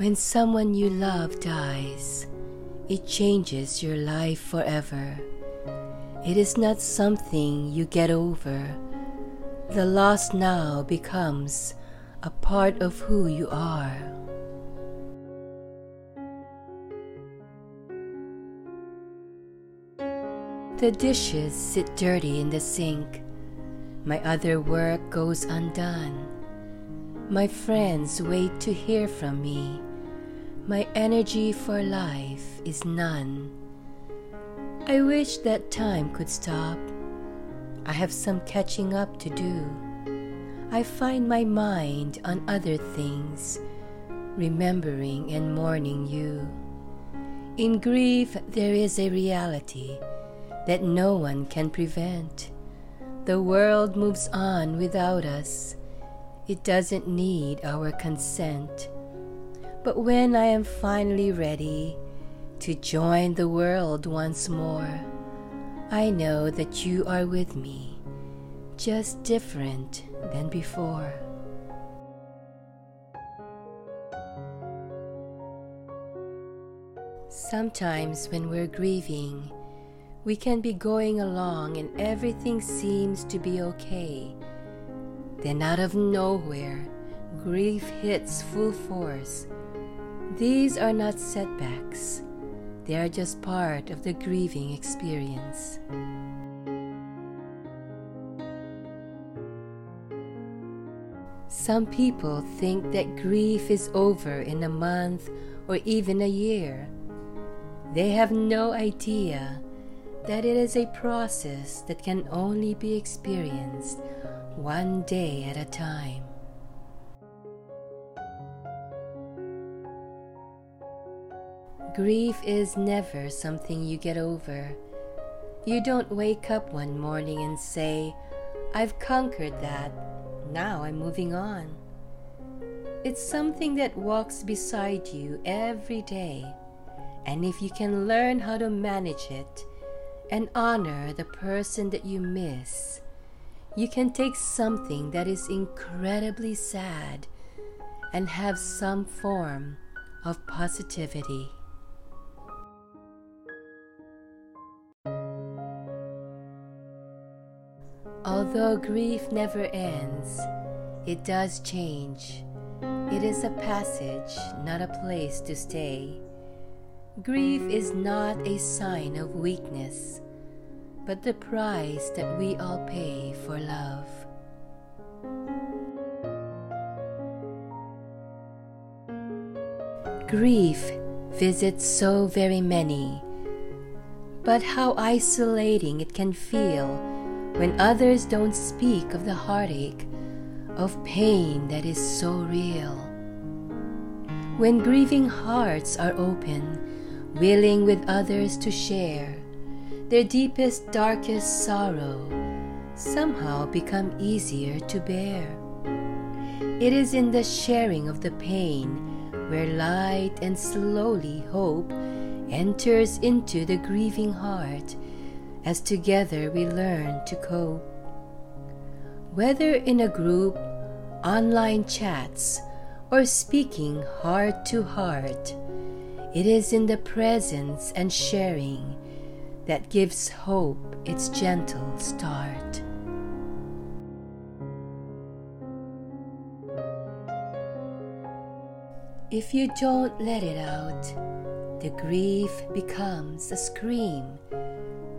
When someone you love dies, it changes your life forever. It is not something you get over. The loss now becomes a part of who you are. The dishes sit dirty in the sink. My other work goes undone. My friends wait to hear from me. My energy for life is none. I wish that time could stop. I have some catching up to do. I find my mind on other things, remembering and mourning you. In grief, there is a reality that no one can prevent. The world moves on without us. It doesn't need our consent. But when I am finally ready to join the world once more, I know that you are with me, just different than before. Sometimes when we're grieving, we can be going along and everything seems to be okay. Then, out of nowhere, grief hits full force. These are not setbacks, they are just part of the grieving experience. Some people think that grief is over in a month or even a year. They have no idea that it is a process that can only be experienced one day at a time. Grief is never something you get over. You don't wake up one morning and say, I've conquered that, now I'm moving on. It's something that walks beside you every day, and if you can learn how to manage it, and honor the person that you miss, you can take something that is incredibly sad and have some form of positivity. Although grief never ends, it does change. It is a passage, not a place to stay. Grief is not a sign of weakness, but the price that we all pay for love. Grief visits so very many, but how isolating it can feel when others don't speak of the heartache, of pain that is so real. When grieving hearts are open, willing with others to share their deepest, darkest sorrow, somehow become easier to bear. It is in the sharing of the pain where light and slowly hope enters into the grieving heart as together we learn to cope. Whether in a group, online chats, or speaking heart to heart, it is in the presence and sharing that gives hope its gentle start. If you don't let it out, the grief becomes a scream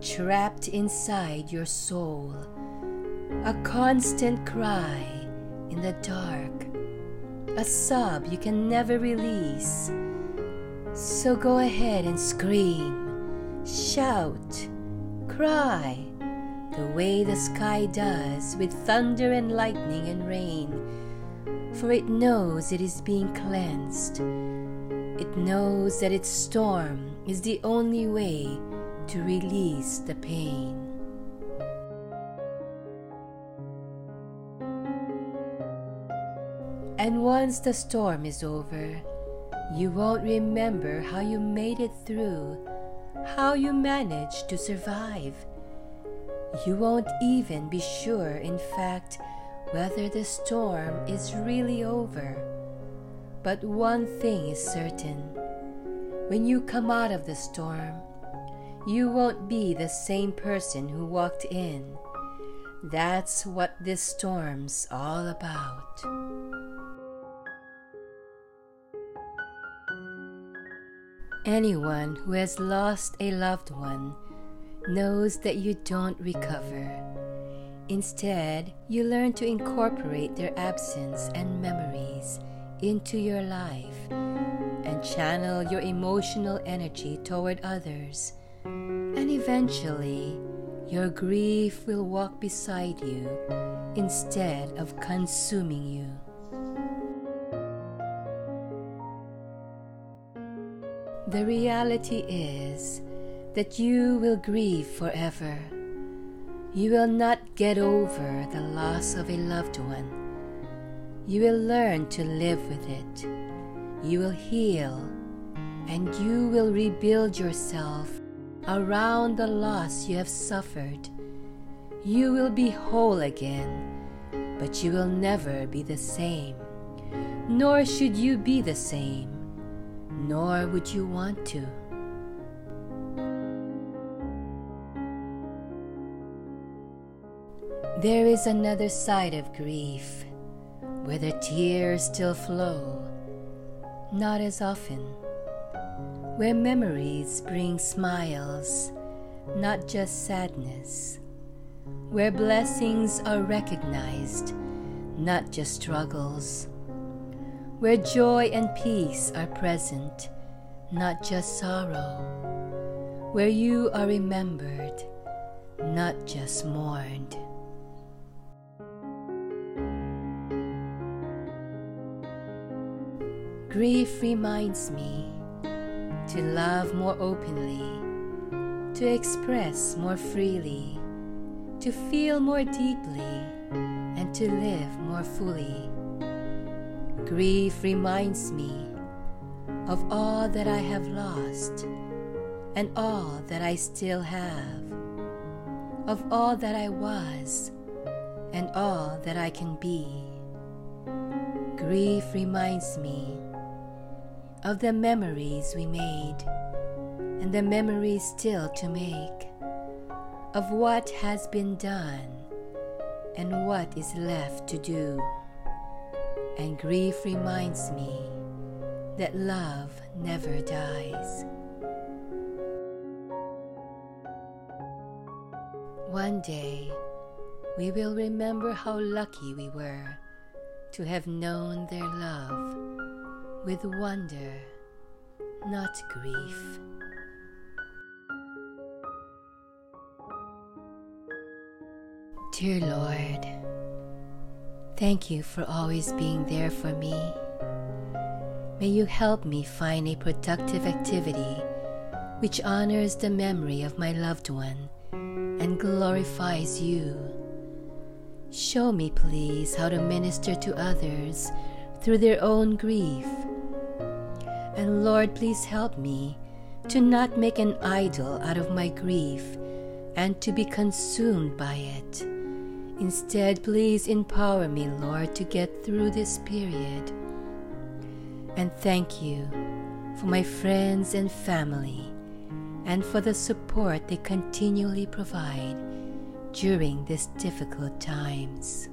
trapped inside your soul, a constant cry in the dark, a sob you can never release. So go ahead and scream, shout, cry, the way the sky does with thunder and lightning and rain, for it knows it is being cleansed. It knows that its storm is the only way to release the pain. And once the storm is over, you won't remember how you made it through, how you managed to survive. You won't even be sure, in fact, whether the storm is really over. But one thing is certain when you come out of the storm, you won't be the same person who walked in. That's what this storm's all about. Anyone who has lost a loved one knows that you don't recover. Instead, you learn to incorporate their absence and memories into your life and channel your emotional energy toward others. And eventually, your grief will walk beside you instead of consuming you. The reality is that you will grieve forever. You will not get over the loss of a loved one. You will learn to live with it. You will heal and you will rebuild yourself around the loss you have suffered. You will be whole again, but you will never be the same. Nor should you be the same, nor would you want to. There is another side of grief where the tears still flow, not as often, where memories bring smiles, not just sadness, where blessings are recognized, not just struggles, where joy and peace are present, not just sorrow, where you are remembered, not just mourned. Grief reminds me to love more openly, to express more freely, to feel more deeply, and to live more fully. Grief reminds me of all that I have lost and all that I still have, of all that I was and all that I can be. Grief reminds me of the memories we made and the memories still to make, of what has been done and what is left to do. And grief reminds me that love never dies. One day, we will remember how lucky we were to have known their love with wonder, not grief. Dear Lord, thank you for always being there for me. May you help me find a productive activity which honors the memory of my loved one and glorifies you. Show me, please, how to minister to others through their own grief and Lord, please help me to not make an idol out of my grief and to be consumed by it. Instead, please empower me, Lord, to get through this period. And thank you for my friends and family and for the support they continually provide during these difficult times.